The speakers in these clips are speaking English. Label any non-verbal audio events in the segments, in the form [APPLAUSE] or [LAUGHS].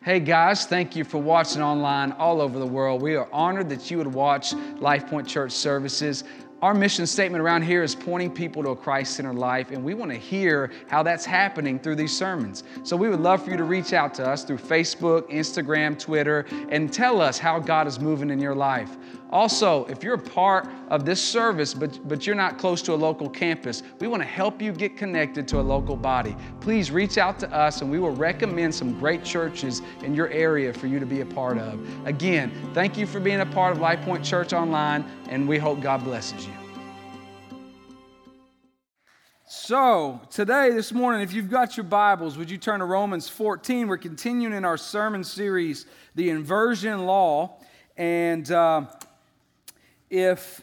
Hey guys, thank you for watching online all over the world. We are honored that you would watch LifePoint Church services. Our mission statement around here is pointing people to a Christ centered life, and we want to hear how that's happening through these sermons. So we would love for you to reach out to us through Facebook, Instagram, Twitter, and tell us how God is moving in your life. Also, if you're a part of this service, but, but you're not close to a local campus, we want to help you get connected to a local body. Please reach out to us and we will recommend some great churches in your area for you to be a part of. Again, thank you for being a part of LifePoint Church Online, and we hope God blesses you. So, today, this morning, if you've got your Bibles, would you turn to Romans 14? We're continuing in our sermon series, The Inversion Law. And uh, if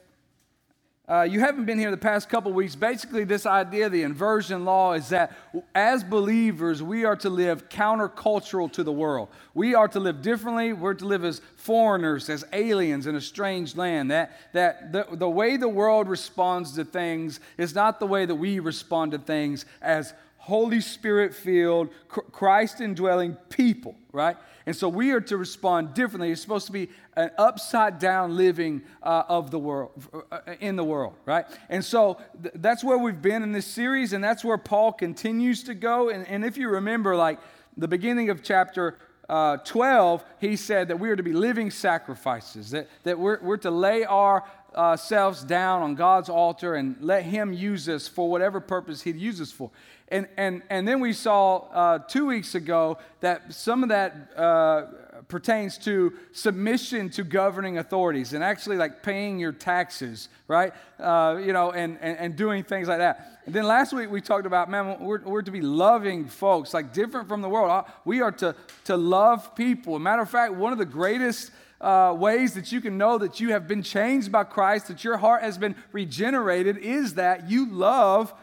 uh, you haven't been here the past couple weeks, basically, this idea, the inversion law, is that as believers, we are to live countercultural to the world. We are to live differently. We're to live as foreigners, as aliens in a strange land. That, that the, the way the world responds to things is not the way that we respond to things as Holy Spirit filled, Christ indwelling people, right? And so we are to respond differently. It's supposed to be an upside down living uh, of the world, uh, in the world, right? And so th- that's where we've been in this series, and that's where Paul continues to go. And, and if you remember, like the beginning of chapter uh, 12, he said that we are to be living sacrifices, that, that we're, we're to lay ourselves down on God's altar and let Him use us for whatever purpose He'd use us for. And, and, and then we saw uh, two weeks ago that some of that uh, pertains to submission to governing authorities and actually like paying your taxes, right? Uh, you know, and, and, and, doing things like that. And then last week we talked about, man, we're, we're to be loving folks, like different from the world. Uh, we are to, to love people. matter of fact, one of the greatest uh, ways that you can know that you have been changed by Christ, that your heart has been regenerated, is that you love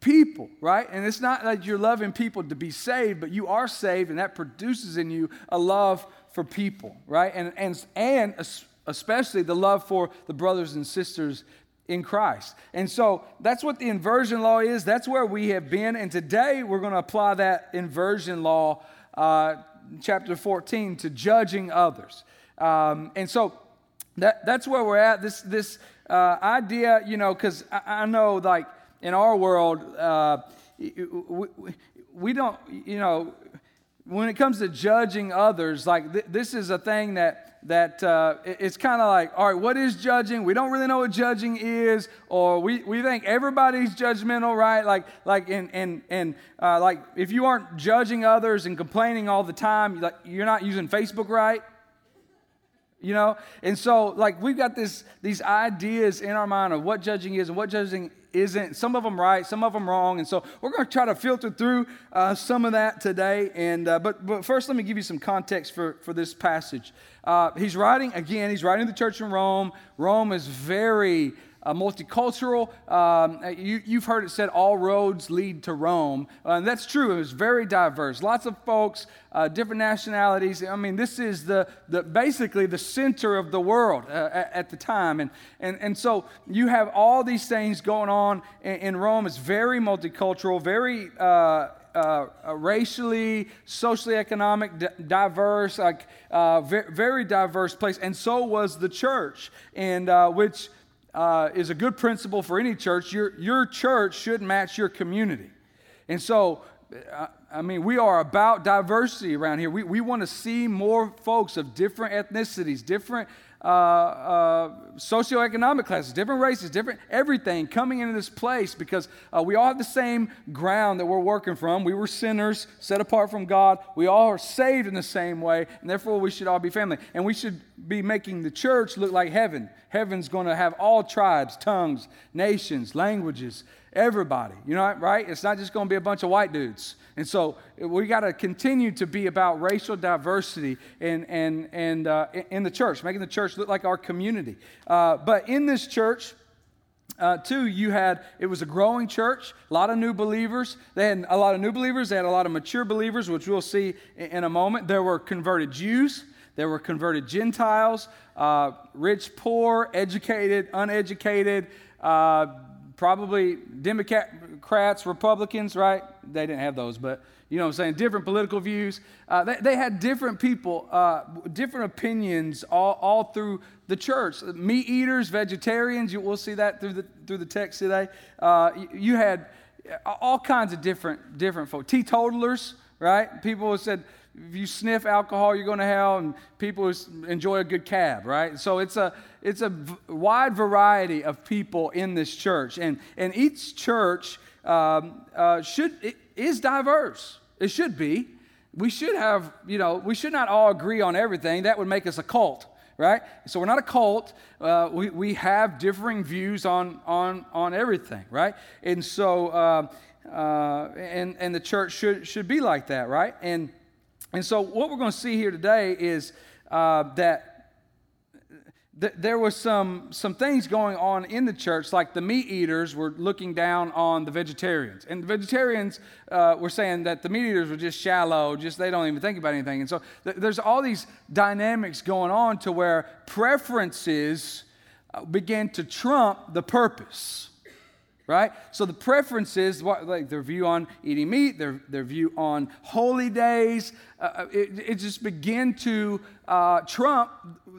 people, right? And it's not that you're loving people to be saved, but you are saved, and that produces in you a love for people, right? And, and, and especially the love for the brothers and sisters in Christ. And so that's what the inversion law is. That's where we have been. And today we're going to apply that inversion law, uh, chapter 14, to judging others. Um, and so that, that's where we're at. This, this uh, idea, you know, because I, I know like, in our world, uh, we, we, don't, you know, when it comes to judging others, like th- this is a thing that that uh, it's kind of like, all right, what is judging? We don't really know what judging is, or we, we think everybody's judgmental, right? Like like and and and uh, like if you aren't judging others and complaining all the time, like you're not using Facebook right you know? And so like we've got this these ideas in our mind of what judging is and what judging isn't. Some of them right some of them wrong. And so we're going to try to filter through uh, some of that today. And uh, but but first let me give you some context for for this passage. Uh, he's writing again he's writing the church in rome. Rome is very uh, multicultural. Um, you, have heard it said all roads lead to Rome. Uh, and that's true. It was very diverse. Lots of folks, uh, different nationalities. I mean, this is the, the basically the center of the world uh, at, at, the time. And, and, and so you have all these things going on in, in Rome. It's very multicultural, very uh, uh, racially, socially, economic, d- diverse, like uh, very, very, diverse place, and so was the church, and uh, which uh, is a good principle for any church. Your, your church should match your community. And so, uh, I mean, we are about diversity around here. We, we want to see more folks of different ethnicities, different uh, uh, socioeconomic classes, different races, different everything coming into this place because uh, we all have the same ground that we're working from. We were sinners set apart from God. We all are saved in the same way, and therefore we should all be family. And we should be making the church look like heaven. Heaven's going to have all tribes, tongues, nations, languages, everybody. You know, right? It's not just going to be a bunch of white dudes. And so we got to continue to be about racial diversity and, and, and uh, in the church, making the church look like our community. Uh, but in this church, uh, two, you had, it was a growing church, a lot of new believers. They had a lot of new believers, they had a lot of mature believers, which we'll see in, in a moment. There were converted Jews, there were converted Gentiles, uh, rich, poor, educated, uneducated, uh, probably Democrats, Republicans, right? They didn't have those, but you know what I'm saying, different political views. Uh, they, they, had different people, uh, different opinions all, all through the church. Meat eaters, vegetarians, you, we'll see that through the, through the text today. Uh, you, you, had all kinds of different, different folks. Teetotalers, right? People said, if you sniff alcohol, you're going to hell, and people enjoy a good cab, right? So it's a it's a wide variety of people in this church, and and each church um, uh, should is diverse. It should be. We should have, you know, we should not all agree on everything. That would make us a cult, right? So we're not a cult. Uh, we, we have differing views on, on, on everything, right? And so, uh, uh, and, and the church should, should be like that, right? And, and so what we're going to see here today is uh, that there was some, some things going on in the church, like the meat eaters were looking down on the vegetarians. And the vegetarians uh, were saying that the meat eaters were just shallow, just they don't even think about anything. And so th- there's all these dynamics going on to where preferences uh, begin to trump the purpose right? So the preferences, what, like their view on eating meat, their, their view on holy days, uh, uh, it, it, just begin to uh, trump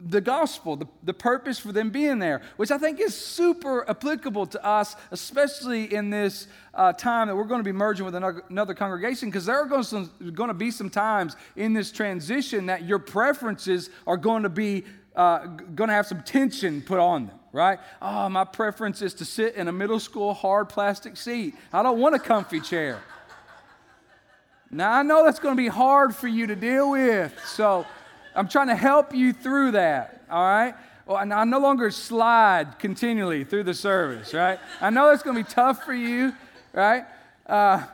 the gospel, the, the purpose for them being there, which I think is super applicable to us, especially in this uh, time that we're going to be merging with another, another congregation, because there are going to, going to be some times in this transition that your preferences are going to be uh, going to have some tension put on them right? Oh, my preference is to sit in a middle school hard plastic seat. I don't want a comfy chair. Now, I know that's going to be hard for you to deal with, so I'm trying to help you through that, all right? Well, I no longer slide continually through the service, right? I know it's going to be tough for you, right? Uh,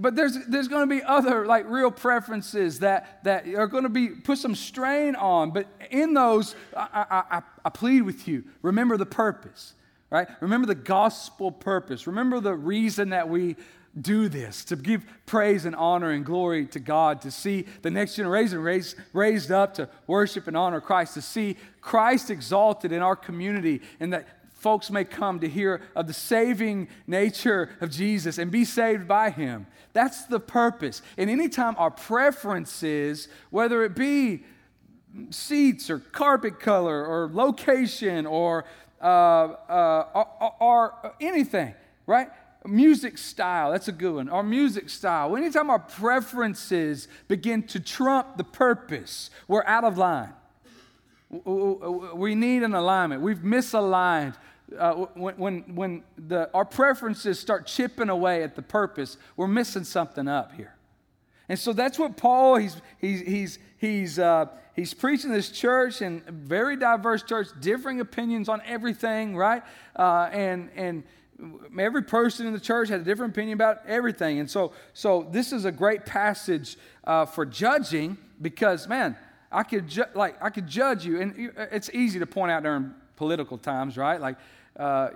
but there's, there's going to be other like real preferences that, that are going to be put some strain on but in those I, I, I plead with you. Remember the purpose right? Remember the gospel purpose. Remember the reason that we do this to give praise and honor and glory to god to see the next generation raised, raised up to worship and honor christ to see christ exalted in our community and that folks may come to hear of the saving nature of Jesus and be saved by him. That's the purpose. And anytime our preferences, whether it be seats or carpet color or location or, uh, uh, or, or anything, right? Music style, that's a good one. Our music style. Anytime our preferences begin to trump the purpose, we're out of line. We need an alignment. We've misaligned uh, when, when, when the, our preferences start chipping away at the purpose, we're missing something up here. And so that's what Paul, he's, he's, he's, he's, uh, he's preaching this church and very diverse church, differing opinions on everything, right? Uh, and, and every person in the church had a different opinion about everything. And so, so this is a great passage uh, for judging because, man, I could, ju- like, I could judge you. And it's easy to point out during political times, right? Like, uh,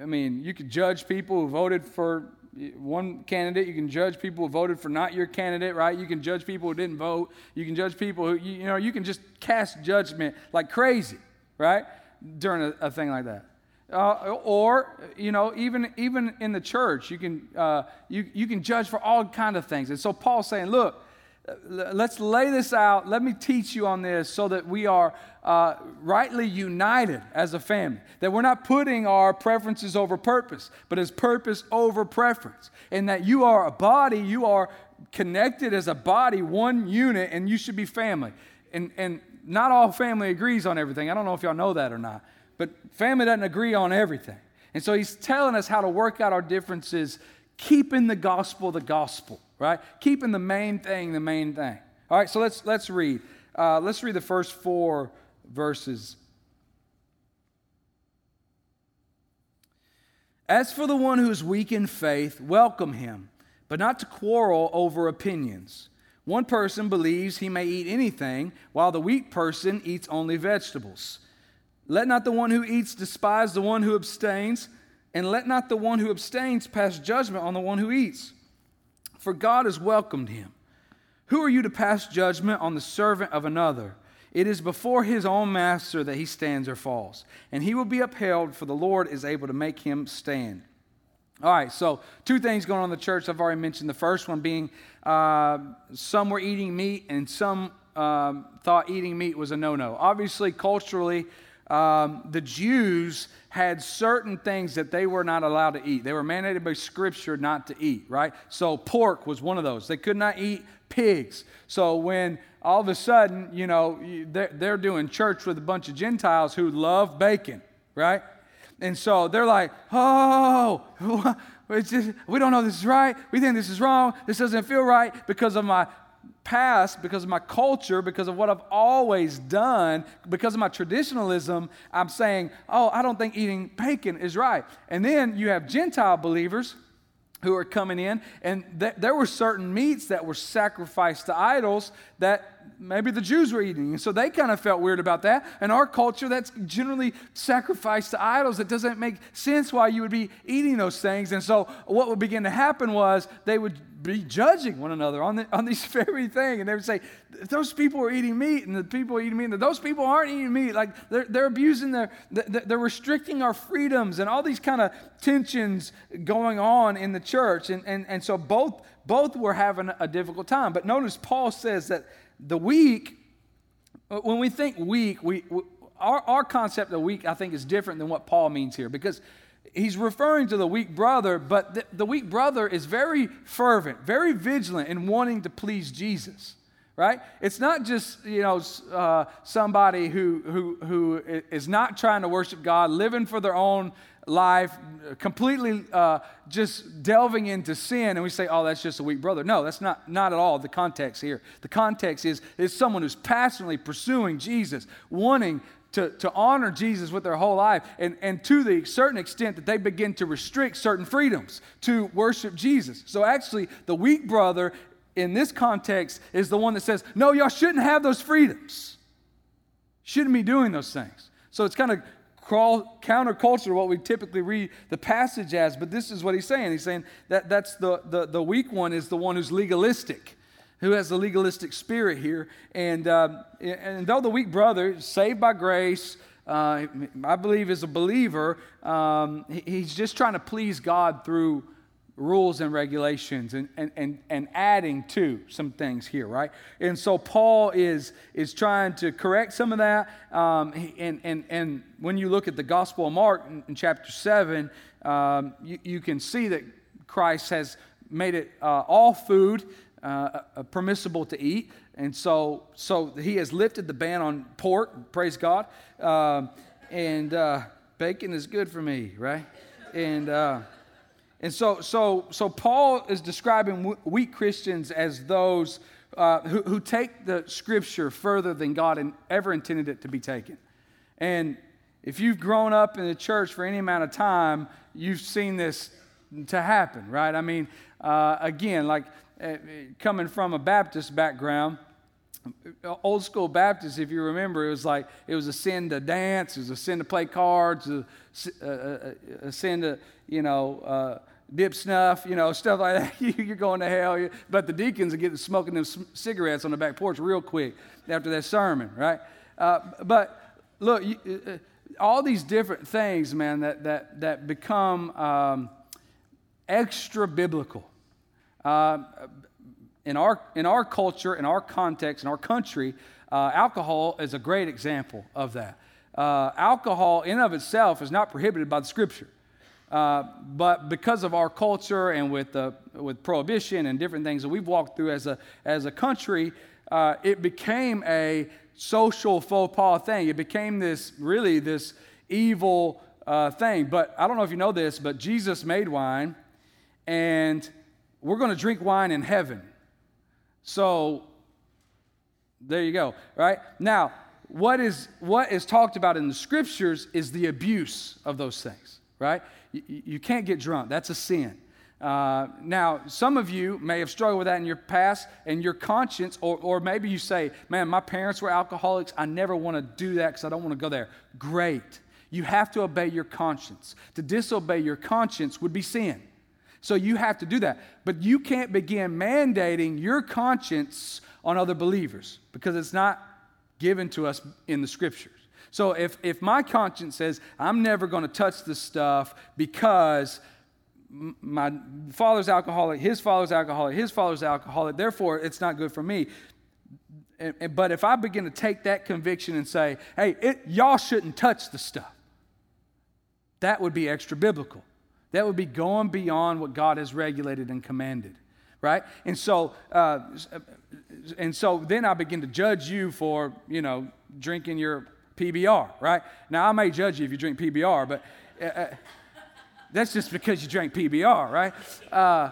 I mean, you could judge people who voted for one candidate. You can judge people who voted for not your candidate, right? You can judge people who didn't vote. You can judge people who, you, know, you can just cast judgment like crazy, right? During a, a thing like that. Uh, or you know even even in the church you can uh, you, you can judge for all kind of things and so paul's saying look let's lay this out. Let me teach you on this so that we are uh, rightly united as a family. That we're not putting our preferences over purpose, but as purpose over preference. And that you are a body, you are connected as a body, one unit, and you should be family. And, and not all family agrees on everything. I don't know if y'all know that or not, but family doesn't agree on everything. And so he's telling us how to work out our differences, keeping the gospel the gospel right? Keeping the main thing the main thing. All right, so let's let's read. Uh, let's read the first four verses. As for the one who is weak in faith, welcome him, but not to quarrel over opinions. One person believes he may eat anything, while the weak person eats only vegetables. Let not the one who eats despise the one who abstains, and let not the one who abstains pass judgment on the one who eats for God has welcomed him. Who are you to pass judgment on the servant of another? It is before his own master that he stands or falls, and he will be upheld, for the Lord is able to make him stand. All right, so two things going on in the church. I've already mentioned the first one being uh, some were eating meat and some um, thought eating meat was a no no. Obviously, culturally, um, the Jews had certain things that they were not allowed to eat. They were mandated by Scripture not to eat, right? So, pork was one of those. They could not eat pigs. So, when all of a sudden, you know, they're, they're doing church with a bunch of Gentiles who love bacon, right? And so they're like, oh, [LAUGHS] just, we don't know this is right. We think this is wrong. This doesn't feel right because of my past, because of my culture, because of what I've always done, because of my traditionalism. I'm saying, oh, I don't think eating bacon is right. And then you have Gentile believers who are coming in, and th- there were certain meats that were sacrificed to idols that maybe the Jews were eating. And so they kind of felt weird about that. And our culture, that's generally sacrificed to idols. It doesn't make sense why you would be eating those things. And so what would begin to happen was they would be judging one another on, the, on these [LAUGHS] very thing. And they would say, those people are eating meat, and the people are eating meat, and those people aren't eating meat. Like they're, they're abusing their, they're restricting our freedoms, and all these kind of tensions going on in the church. And, and, and so both, both were having a difficult time. But notice Paul says that the weak, when we think weak, we, we our, our concept of weak, I think, is different than what Paul means here because he's referring to the weak brother, but the, the, weak brother is very fervent, very vigilant in wanting to please Jesus. Right? It's not just you know uh, somebody who who who is not trying to worship God, living for their own life, completely uh, just delving into sin, and we say, oh, that's just a weak brother. No, that's not, not at all the context here. The context is, is someone who's passionately pursuing Jesus, wanting to, to honor Jesus with their whole life, and, and to the certain extent that they begin to restrict certain freedoms to worship Jesus. So actually, the weak brother in this context is the one that says, no, y'all shouldn't have those freedoms. Shouldn't be doing those things. So it's kind of counterculture what we typically read the passage as, but this is what he's saying. He's saying that that's the, the, the weak one is the one who's legalistic, who has the legalistic spirit here. And, uh, and though the weak brother, saved by grace, uh, I believe is a believer, um, he's just trying to please God through rules and regulations and, and, and, and adding to some things here, right? And so Paul is, is trying to correct some of that. Um, and, and, and when you look at the Gospel of Mark in, in chapter 7, um, you, you can see that Christ has made it uh, all food uh, permissible to eat. And so, so he has lifted the ban on pork, praise God. Uh, and uh, bacon is good for me, right? And uh, and so, so, so Paul is describing weak Christians as those uh, who, who take the scripture further than God ever intended it to be taken. And if you've grown up in the church for any amount of time, you've seen this to happen, right? I mean, uh, again, like coming from a Baptist background, old school Baptist, if you remember, it was like it was a sin to dance, it was a sin to play cards, a, a, a sin to, you know, uh, dip snuff, you know, [LAUGHS] stuff like that. [LAUGHS] You're going to hell. But the deacons are getting smoking them cigarettes on the back porch real quick after that sermon, right? Uh, but look, you, uh, uh, all these different things, man, that, that, that become um, extra biblical. Uh, in, our, in our culture, in our context, in our country, uh, alcohol is a great example of that. Uh, alcohol, in of itself, is not prohibited by the scripture. Uh, but because of our culture and with, with prohibition and different things that we've walked through as a, as a country, uh, it became a social faux pas thing. It became this really this evil uh, thing. But I don't know if you know this, but Jesus made wine, and we're going to drink wine in heaven. So there you go, right? Now, what is, what is talked about in the scriptures is the abuse of those things, right? You, you can't get drunk, that's a sin. Uh, now, some of you may have struggled with that in your past and your conscience, or, or maybe you say, Man, my parents were alcoholics. I never want to do that because I don't want to go there. Great. You have to obey your conscience. To disobey your conscience would be sin. So you have to do that. But you can't begin mandating your conscience on other believers because it's not given to us in the scriptures. So if, if my conscience says, I'm never going to touch this stuff because my father's alcoholic, his father's alcoholic, his father's alcoholic, therefore it's not good for me. But if I begin to take that conviction and say, hey, it, y'all shouldn't touch the stuff, that would be extra biblical. That would be going beyond what God has regulated and commanded, right? And so, uh, and so then I begin to judge you for, you know, drinking your PBR, right? Now I may judge you if you drink PBR, but uh, uh, that's just because you drank PBR, right? Uh,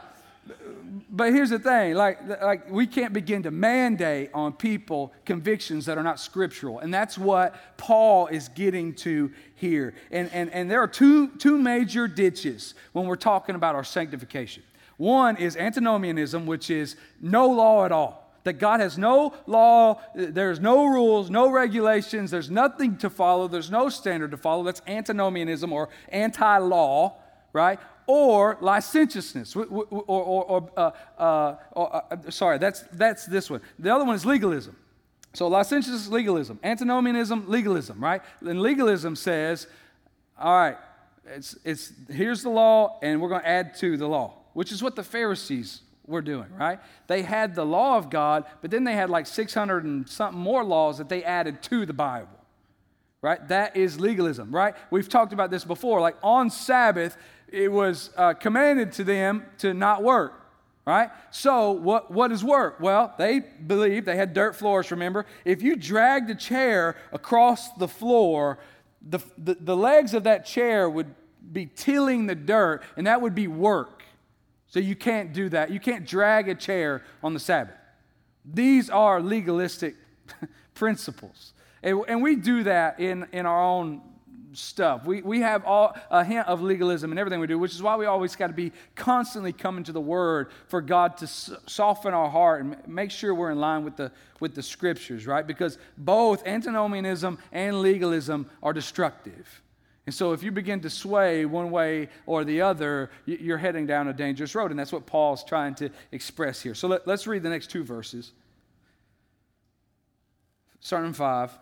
but here's the thing like, like we can't begin to mandate on people convictions that are not scriptural. And that's what paul is getting to here. And, and, and there are two, two major ditches when we're talking about our sanctification. One is antinomianism which is no law at all. That god has no law there's no rules no regulations there's nothing to follow there's no standard to follow. That's antinomianism or anti-law right or licentiousness, or, or, or, uh, uh, or uh, sorry, that's, that's this one. The other one is legalism. So licentiousness, legalism. Antinomianism, legalism, right? And legalism says, all right, it's, it's, here's the law, and we're going to add to the law, which is what the Pharisees were doing, right? They had the law of God, but then they had like 600 and something more laws that they added to the Bible, right? That is legalism, right? We've talked about this before. Like on Sabbath, it was uh, commanded to them to not work, right? So, what, what is work? Well, they believed, they had dirt floors, remember? If you dragged a chair across the floor, the, the, the legs of that chair would be tilling the dirt, and that would be work. So, you can't do that. You can't drag a chair on the Sabbath. These are legalistic [LAUGHS] principles. And, and we do that in, in our own stuff. We, we have all, a hint of legalism in everything we do, which is why we always got to be constantly coming to the Word for God to soften our heart and make sure we're in line with the, with the Scriptures, right? Because both antinomianism and legalism are destructive. And so if you begin to sway one way or the other, you're heading down a dangerous road. And that's what Paul's trying to express here. So let, us read the next two verses. Starting in 5.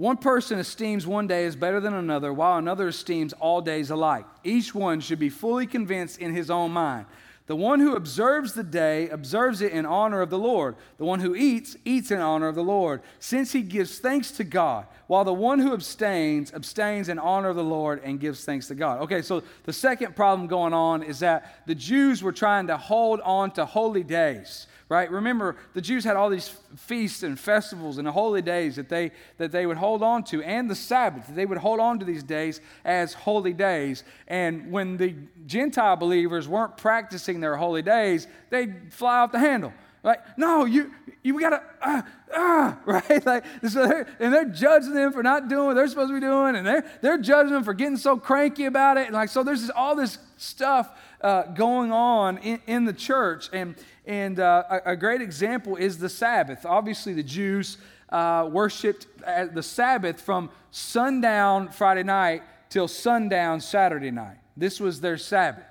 One person esteems one day as better than another, while another esteems all days alike. Each one should be fully convinced in his own mind. The one who observes the day observes it in honor of the Lord. The one who eats, eats in honor of the Lord, since he gives thanks to God, while the one who abstains, abstains in honor of the Lord and gives thanks to God. Okay, so the second problem going on is that the Jews were trying to hold on to holy days right? Remember, the Jews had all these feasts and festivals and holy days that they, that they would hold on to, and the Sabbath. They would hold on to these days as holy days. And when the Gentile believers weren't practicing their holy days, they'd fly off the handle. Like, no, you, you gotta, ah, ah, [LAUGHS] right? Like, so they're, and they're judging them for not doing what they're supposed to be doing, and they're, they're judging them for getting so cranky about it. And like, so there's all this stuff uh, going on in, in the church. And, and uh, a, a, great example is the Sabbath. Obviously, the Jews uh, worshiped the Sabbath from sundown Friday night till sundown Saturday night. This was their Sabbath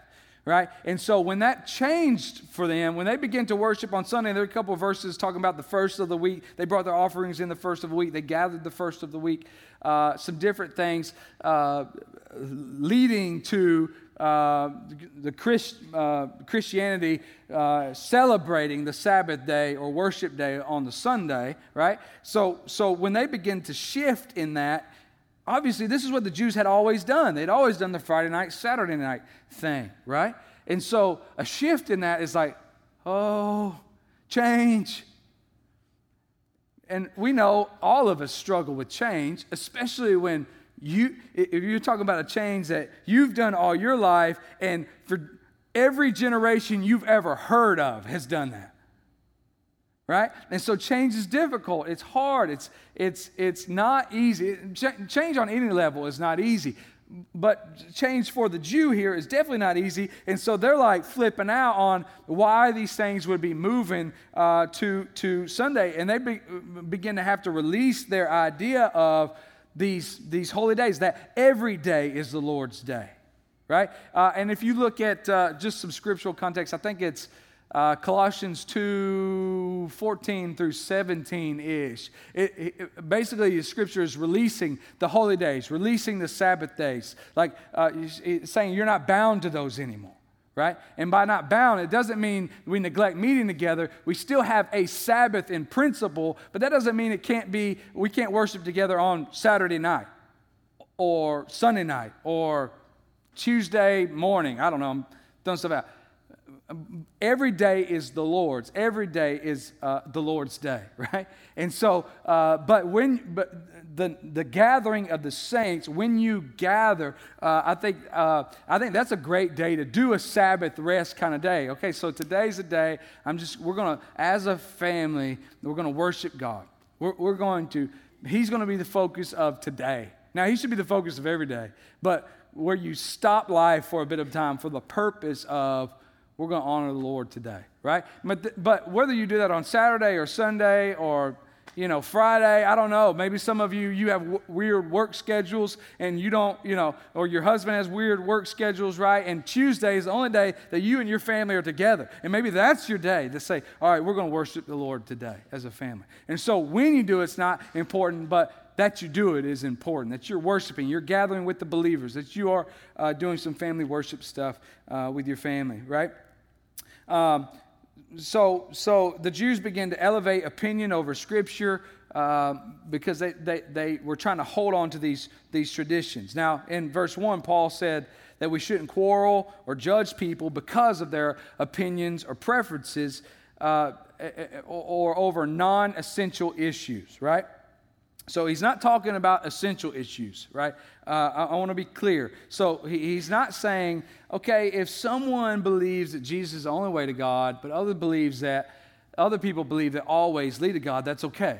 right? And so when that changed for them, when they began to worship on Sunday, there are a couple verses talking about the first of the week. They brought their offerings in the first of the week. They gathered the first of the week. Uh, some different things uh, leading to uh, the Christ, uh, Christianity uh, celebrating the Sabbath day or worship day on the Sunday, right? So, so when they begin to shift in that, obviously this is what the Jews had always done. They'd always done the Friday night, Saturday night thing, right? And so a shift in that is like, oh, change. And we know all of us struggle with change, especially when you, if you're talking about a change that you've done all your life, and for every generation you've ever heard of has done that. Right? And so change is difficult. It's hard. It's, it's, it's not easy. Change on any level is not easy. But change for the Jew here is definitely not easy. And so they're like flipping out on why these things would be moving uh, to, to Sunday. And they be, begin to have to release their idea of these, these holy days, that every day is the Lord's day, right? Uh, and if you look at uh, just some scriptural context, I think it's uh, Colossians 2 14 through 17 ish. It, it, basically, the scripture is releasing the holy days, releasing the Sabbath days, like uh, saying you're not bound to those anymore. Right? And by not bound, it doesn't mean we neglect meeting together. We still have a Sabbath in principle, but that doesn't mean it can't be, we can't worship together on Saturday night or Sunday night or Tuesday morning. I don't know. I'm throwing stuff out every day is the Lord's. Every day is uh, the Lord's day, [LAUGHS] right? And so, uh, but when, but the the gathering of the saints, when you gather, uh, I think uh, I think that's a great day to do a Sabbath rest kind of day. Okay, so today's a day. I'm just we're gonna, as a family, we're gonna worship God. We're, we're going to. He's to be the focus of today. Now, he should be the focus of every day, but where you stop life for a bit of time for the purpose of we're going to honor the Lord today, right? But, th- but whether you do that on Saturday or Sunday or you know, Friday, I don't know. Maybe some of you, you have w- weird work schedules and you don't, you know, or your husband has weird work schedules, right? And Tuesday is the only day that you and your family are together. And maybe that's your day to say, all right, we're going to worship the Lord today as a family. And so when you do, it's not important, but that you do it is important. That you're worshiping, you're gathering with the believers, that you are uh, doing some family worship stuff uh, with your family, right? Um, so, so the Jews began to elevate opinion over Scripture uh, because they, they, they were trying to hold on to these, these traditions. Now, in verse 1, Paul said that we shouldn't quarrel or judge people because of their opinions or preferences uh, or, or over non essential issues, right? So he's not talking about essential issues, right? Uh, I, I want to be clear. So he, he's not saying, okay, if someone believes that Jesus is the only way to God, but other believes that other people believe that always lead to God, that's okay.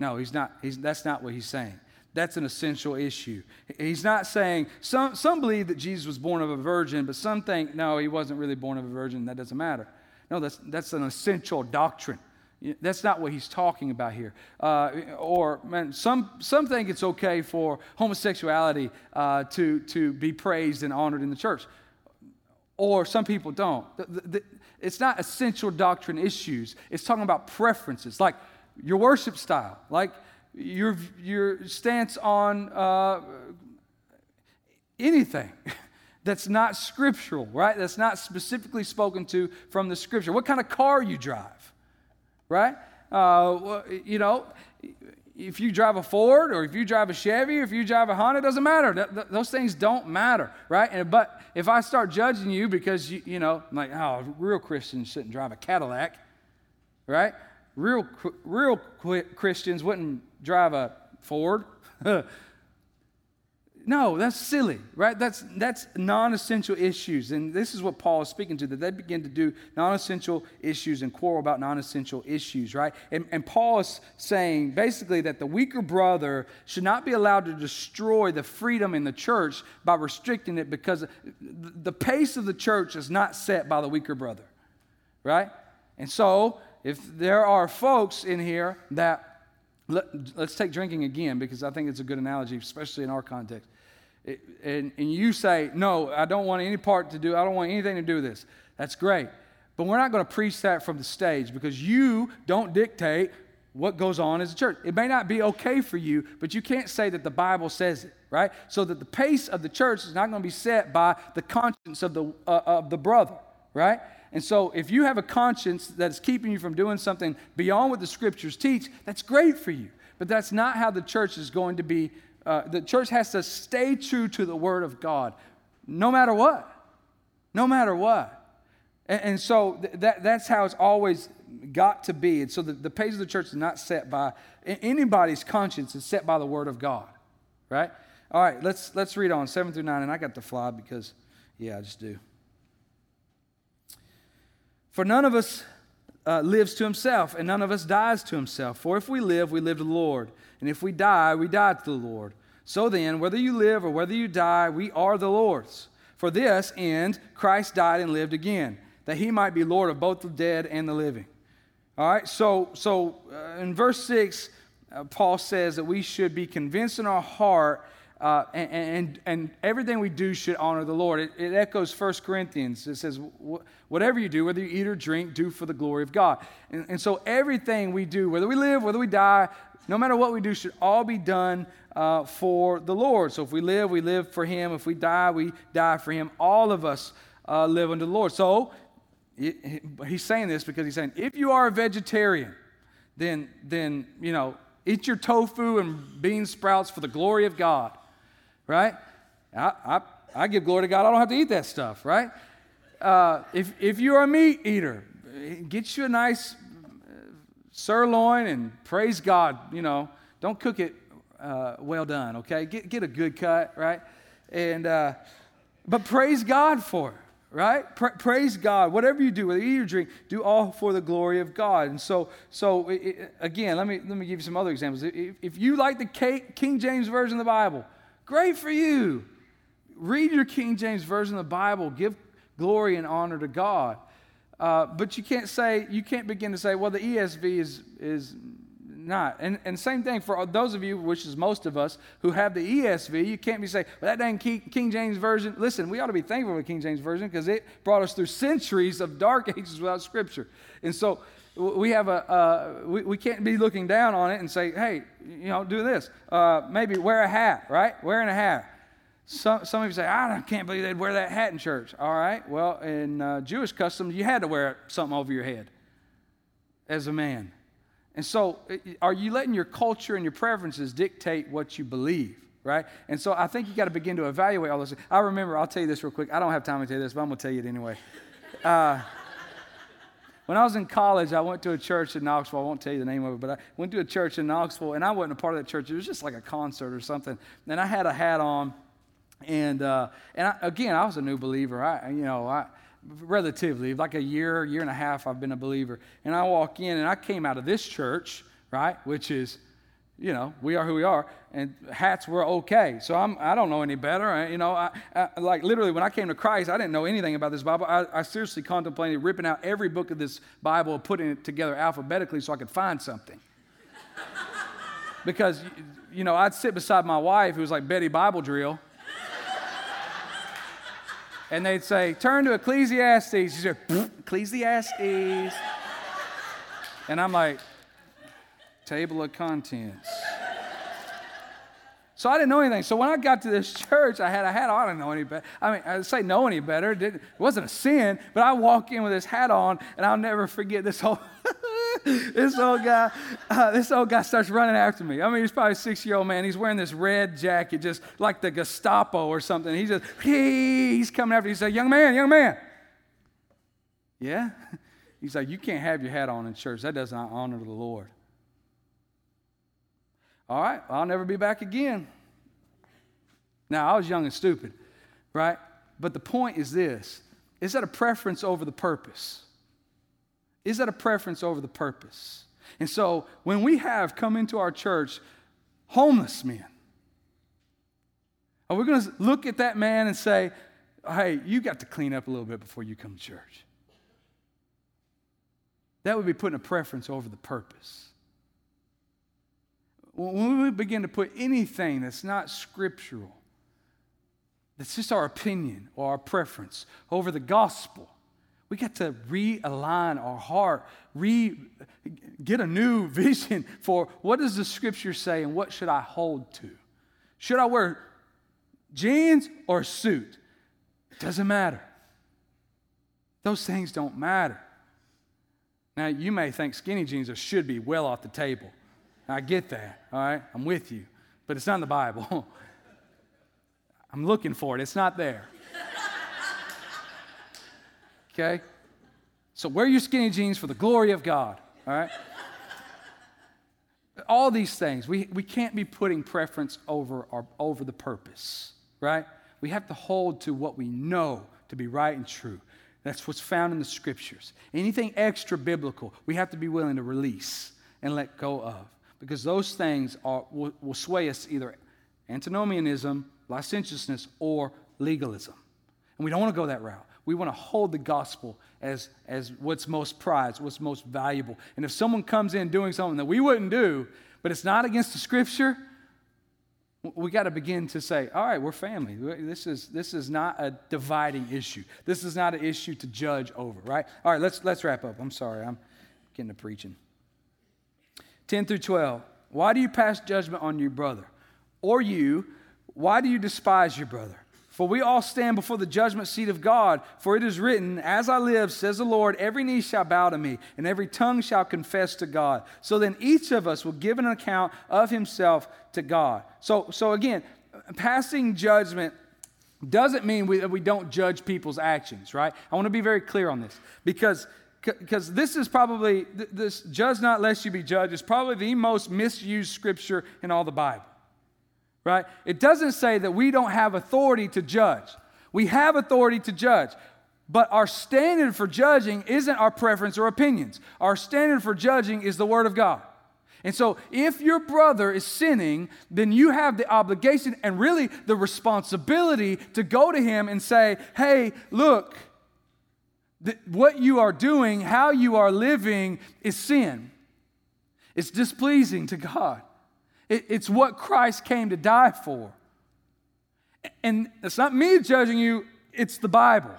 No, he's not. He's, that's not what he's saying. That's an essential issue. He's not saying some, some believe that Jesus was born of a virgin, but some think no, he wasn't really born of a virgin. That doesn't matter. No, that's, that's an essential doctrine. That's not what he's talking about here. Uh, or man, some, some think it's okay for homosexuality uh, to, to be praised and honored in the church. Or some people don't. The, the, it's not essential doctrine issues. It's talking about preferences, like your worship style, like your, your stance on uh, anything. [LAUGHS] that's not scriptural, right? That's not specifically spoken to from the scripture. What kind of car you drive? Right? Uh, you know, if you drive a Ford or if you drive a Chevy or if you drive a Honda, it doesn't matter. those things don't matter, right? And, but if I start judging you because, you, you know, I'm like, oh, real Christians shouldn't drive a Cadillac, right? Real, real Christians wouldn't drive a Ford. [LAUGHS] No, that's silly, right? That's, that's non essential issues. And this is what Paul is speaking to that they begin to do non essential issues and quarrel about non essential issues, right? And, and Paul is saying basically that the weaker brother should not be allowed to destroy the freedom in the church by restricting it because the pace of the church is not set by the weaker brother, right? And so, if there are folks in here that let, us take drinking again because I think it's a good analogy, especially in our context and, and you say, No, I don't want any part to do, I don't want anything to do with this, that's great. But we're not going to preach that from the stage because you don't dictate what goes on as a church. It may not be okay for you, but you can't say that the Bible says it, right? So that the pace of the church is not going to be set by the conscience of the, uh, of the brother, right? And so if you have a conscience that is keeping you from doing something beyond what the scriptures teach, that's great for you. But that's not how the church is going to be uh, the church has to stay true to the Word of God, no matter what. No matter what. And, and so th- that, that's how it's always got to be. And so the, the pace of the church is not set by anybody's conscience, it's set by the Word of God. Right? All right, let's, let's read on 7 through 9. And I got to fly because, yeah, I just do. For none of us uh, lives to himself, and none of us dies to himself. For if we live, we live to the Lord. And if we die, we die to the Lord. So then, whether you live or whether you die, we are the Lord's. For this end, Christ died and lived again, that he might be Lord of both the dead and the living. All right, so, so uh, in verse 6, uh, Paul says that we should be convinced in our heart uh, and, and, and, everything we do should honor the Lord. It, it echoes 1 Corinthians. It says, whatever you do, whether you eat or drink, do for the glory of God. And, and so everything we do, whether we live, whether we die, no matter what we do, should all be done uh, for the Lord. So if we live, we live for Him. If we die, we die for Him. All of us uh, live unto the Lord. So he's saying this because he's saying, if you are a vegetarian, then, then you know, eat your tofu and bean sprouts for the glory of God right? I, I, I give glory to God. I don't have to eat that stuff, right? Uh, if, if you're a meat eater, get you a nice uh, sirloin and praise God. You know, don't cook it uh, well done, okay? Get, get a good cut, right? And, uh, but praise God for it, right? Pra- praise God. Whatever you do, whether you eat or drink, do all for the glory of God. And so, so it, again, let me, let me give you some other examples. If, if you like the King James Version of the Bible, Great for you. Read your King James Version of the Bible. Give glory and honor to God. Uh, but you can't say, you can't begin to say, well, the ESV is, is not. And, and same thing for those of you, which is most of us, who have the ESV, you can't be saying, well, that dang King James Version. Listen, we ought to be thankful for the King James Version because it brought us through centuries of dark ages without Scripture. And so we have a uh, we, we can't be looking down on it and say hey you know do this. Uh, maybe wear a hat right? Wearing a hat. Some, some of you say i can't believe they'd wear that hat in church. All right well in uh, jewish customs you had to wear something over your head as a man. And so are you letting your culture and your preferences dictate what you believe right? And so i think you got to begin to evaluate all this i remember i'll tell you this real quick. I don't have time to tell you this but i'm going to tell you it anyway. Uh, when I was in college, I went to a church in Knoxville. I won't tell you the name of it, but I went to a church in Knoxville, and I wasn't a part of that church. It was just like a concert or something. And I had a hat on, and uh, and I, again, I was a new believer. I, you know, I relatively like a year, year and a half, I've been a believer. And I walk in, and I came out of this church, right, which is you know, we are who we are, and hats were okay. So I'm, I don't know any better. I, you know, I, I, like literally when I came to Christ, I didn't know anything about this Bible. I, I seriously contemplated ripping out every book of this Bible, and putting it together alphabetically so I could find something. [LAUGHS] because, you know, I'd sit beside my wife, who was like Betty Bible Drill, and they'd say, "Turn to Ecclesiastes." She'd say, "Ecclesiastes," and I'm like table of contents. So I didn't know anything. So when I got to this church, I had a hat on. I didn't know any better. I mean, I say know any better. It, it wasn't a sin, but I walk in with this hat on, and I'll never forget this whole. [LAUGHS] this old guy, uh, this old guy starts running after me. I mean, he's probably a six-year-old man. He's wearing this red jacket, just like the Gestapo or something. He just, hey, he's coming after. Me. He said, "Young man, young man." Yeah. [LAUGHS] He's like, "You can't have your hat on in church. That does not honor the Lord." All right, I'll never be back again. Now, I was young and stupid, right? But the point is this is that a preference over the purpose? Is that a preference over the purpose? And so when we have come into our church homeless men, are we going to look at that man and say, hey, you got to clean up a little bit before you come to church? That would be putting a preference over the purpose when we begin to put anything that's not scriptural, that's just our opinion or our preference over the gospel, we got to realign our heart, re, get a new [LAUGHS] vision for what does the scripture say and what should I hold to? Should I wear jeans or a suit? It doesn't matter. Those things don't matter. Now, you may think skinny jeans should be well off the table. I get that, all right? I'm with you. But it's not in the Bible. [LAUGHS] I'm looking for it, it's not there. [LAUGHS] Okay? So wear your skinny jeans for the glory of God, all right? All these things, we, we can't be putting preference over, our, over the purpose, right? We have to hold to what we know to be right and true. That's what's found in the scriptures. Anything extra biblical, we have to be willing to release and let go of because those things are, will, will sway us either antinomianism, licentiousness, or legalism. And we don't want to go that route. We want to hold the gospel as, as what's most prized, what's most valuable. And if someone comes in doing something that we wouldn't do, but it's not against the scripture, we got to begin to say, all right, we're family. This is, this is not a dividing issue. This is not an issue to judge over, right? All right, let's, let's wrap up. I'm sorry, I'm getting to preaching. 10 through 12. Why do you pass judgment on your brother? Or you, why do you despise your brother? For we all stand before the judgment seat of God. For it is written, As I live, says the Lord, every knee shall bow to me, and every tongue shall confess to God. So then each of us will give an account of himself to God. So, so again, passing judgment doesn't mean we, we don't judge people's actions, right? I want to be very clear on this because because this is probably this judge not lest you be judged is probably the most misused scripture in all the bible right? It doesn't say that we don't have authority to judge. We have authority to judge. But our standard for judging isn't our preference or opinions. Our standard for judging is the Word of God. And so, if your brother is sinning, then you have the obligation and really the responsibility to go to him and say, Hey, look, what you are doing, how you are living is sin. It's displeasing to God. It, it's what Christ came to die for. And it's not me judging you, it's the Bible.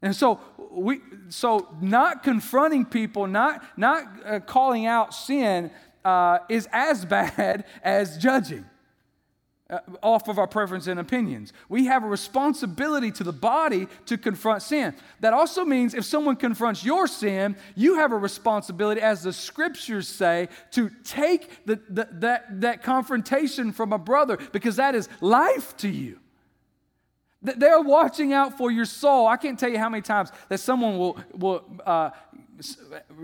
And so we so not confronting people, not not uh, calling out sin uh, is as [LAUGHS] bad as judging uh, off of our preference and opinions. We have a responsibility to the body to confront sin. That also means if someone confronts your sin, you have a responsibility, as the scriptures say, to take the, the, that, that confrontation from a brother because that is life to you. They're watching out for your soul. I can't tell you how many times that someone will, will uh,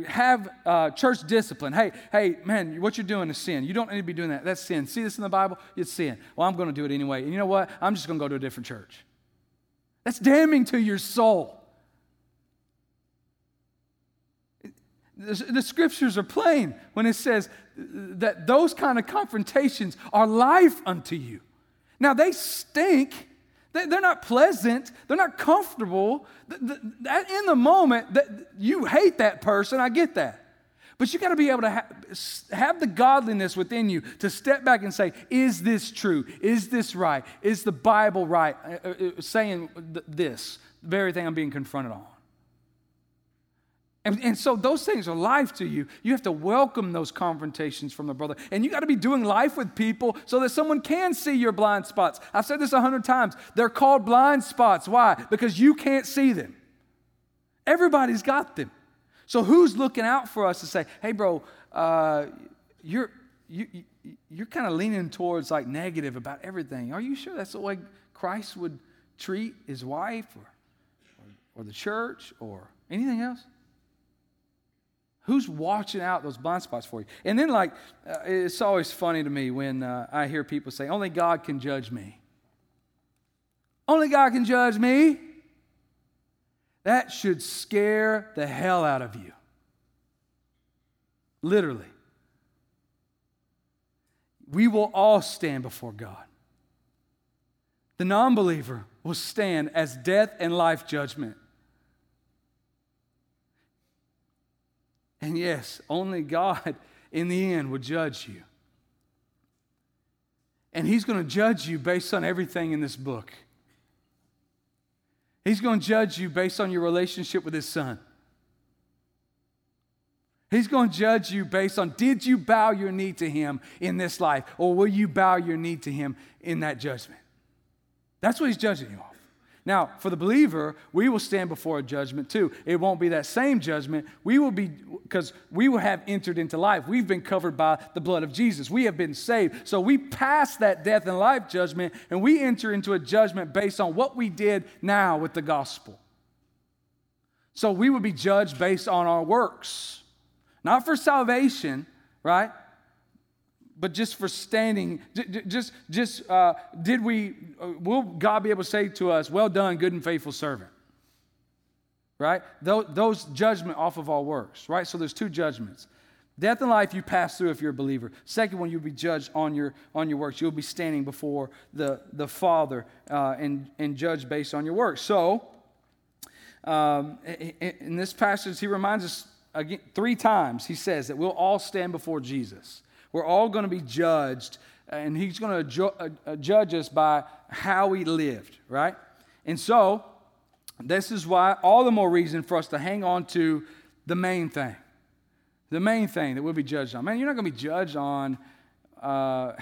have uh, church discipline. Hey, hey, man, what you're doing is sin. You don't need to be doing that. That's sin. See this in the Bible? It's sin. Well, I'm going to do it anyway. And you know what? I'm just going to go to a different church. That's damning to your soul. The, the scriptures are plain when it says that those kind of confrontations are life unto you. Now, they stink they're not pleasant. They're not comfortable. In the moment, that you hate that person. I get that. But you got to be able to have, the godliness within you to step back and say, Is this true? Is this right? Is the Bible right? Uh, uh, saying this, very thing I'm being confronted on. And, and so those things are life to you. You have to welcome those confrontations from the brother. And you got to be doing life with people so that someone can see your blind spots. I've said this a hundred times. They're called blind spots. Why? Because you can't see them. Everybody's got them. So who's looking out for us to say, hey, bro, uh, you're, you, you're kind of leaning towards like negative about everything. Are you sure that's the way Christ would treat his wife or, or, or the church or anything else? Who's watching out those blind spots for you? And then, like, uh, it's always funny to me when uh, I hear people say, Only God can judge me. Only God can judge me. That should scare the hell out of you. Literally. We will all stand before God. The non believer will stand as death and life judgment. And yes, only God in the end will judge you. And He's going to judge you based on everything in this book. He's going to judge you based on your relationship with His Son. He's going to judge you based on did you bow your knee to Him in this life, or will you bow your knee to Him in that judgment? That's what He's judging you on. Now, for the believer, we will stand before a judgment too. It won't be that same judgment. We will be, because we will have entered into life. We've been covered by the blood of Jesus. We have been saved. So we pass that death and life judgment and we enter into a judgment based on what we did now with the gospel. So we will be judged based on our works, not for salvation, right? But just for standing, just, just uh, did we, uh, will God be able to say to us, well done, good and faithful servant? Right? Those, judgment off of our works, right? So there's two judgments. Death and life you pass through if you're a believer. Second one, you'll be judged on your, on your works. You'll be standing before the, the Father uh, and, and judged based on your works. So, um, in this passage, he reminds us again, three times, he says that we'll all stand before Jesus. We're all going to be judged and He's going to uh, uh, judge us by how we lived, right? And so, this is why all the more reason for us to hang on to the main thing. The main thing that we'll be judged on. Man, you're not going to be judged on, uh,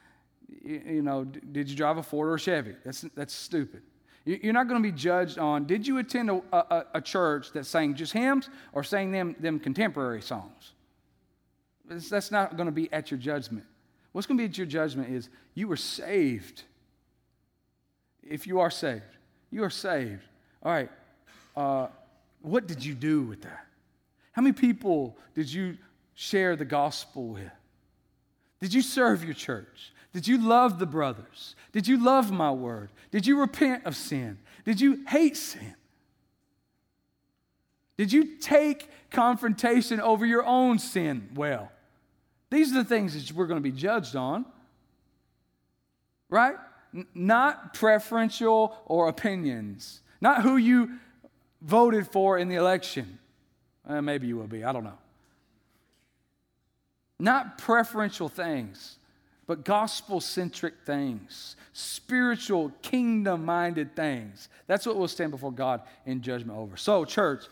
[LAUGHS] you, you, know, did you drive a Ford or a Chevy? That's, that's stupid. You're not going to be judged on, did you attend a, a, a church that sang just hymns or sang them, them contemporary songs? That's not going to be at your judgment. What's going to be at your judgment is you were saved. If you are saved, you are saved. All right, uh, what did you do with that? How many people did you share the gospel with? Did you serve your church? Did you love the brothers? Did you love my word? Did you repent of sin? Did you hate sin? Did you take confrontation over your own sin well? These are the things that we're going to be judged on, right? N- not preferential or opinions, not who you voted for in the election. Uh, maybe you will be, I don't know. Not preferential things, but gospel centric things, spiritual, kingdom minded things. That's what we'll stand before God in judgment over. So, church,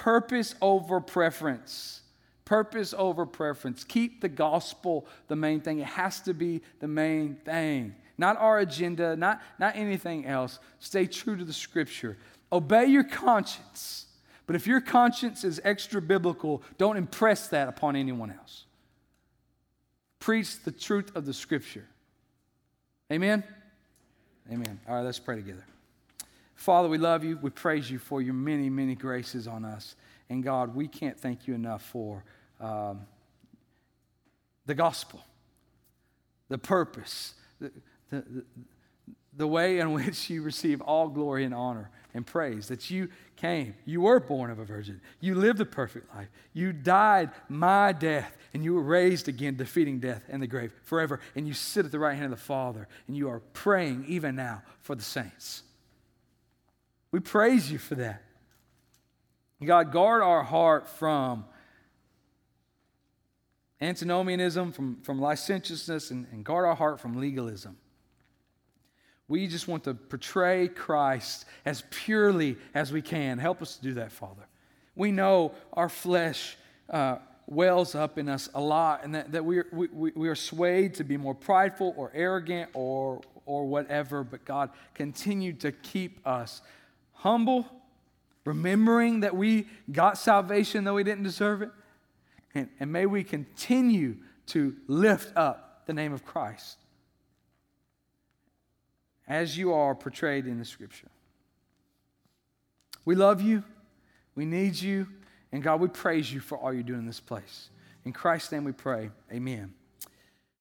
purpose over preference. Purpose over preference. Keep the gospel the main thing. It has to be the main thing. Not our agenda, not, not anything else. Stay true to the scripture. Obey your conscience. But if your conscience is extra biblical, don't impress that upon anyone else. Preach the truth of the scripture. Amen? Amen. All right, let's pray together. Father, we love you. We praise you for your many, many graces on us. And God, we can't thank you enough for um, the gospel, the purpose, the, the, the, the way in [LAUGHS] which you receive all glory and honor and praise that you came. You were born of a virgin. You lived a perfect life. You died my death, and you were raised again, defeating death and the grave forever. And you sit at the right hand of the Father, and you are praying even now for the saints. We praise you for that. God, guard our heart from antinomianism, from, from licentiousness, and, and guard our heart from legalism. We just want to portray Christ as purely as we can. Help us to do that, Father. We know our flesh uh, wells up in us a lot, and that, that we, are, we, we are swayed to be more prideful or arrogant or, or whatever. But God, continue to keep us humble, remembering that we got salvation though we didn't deserve it. And, and may we continue to lift up the name of Christ as you are portrayed in the scripture. We love you. We need you. And God, we praise you for all you're doing in this place. In Christ's name we pray. Amen.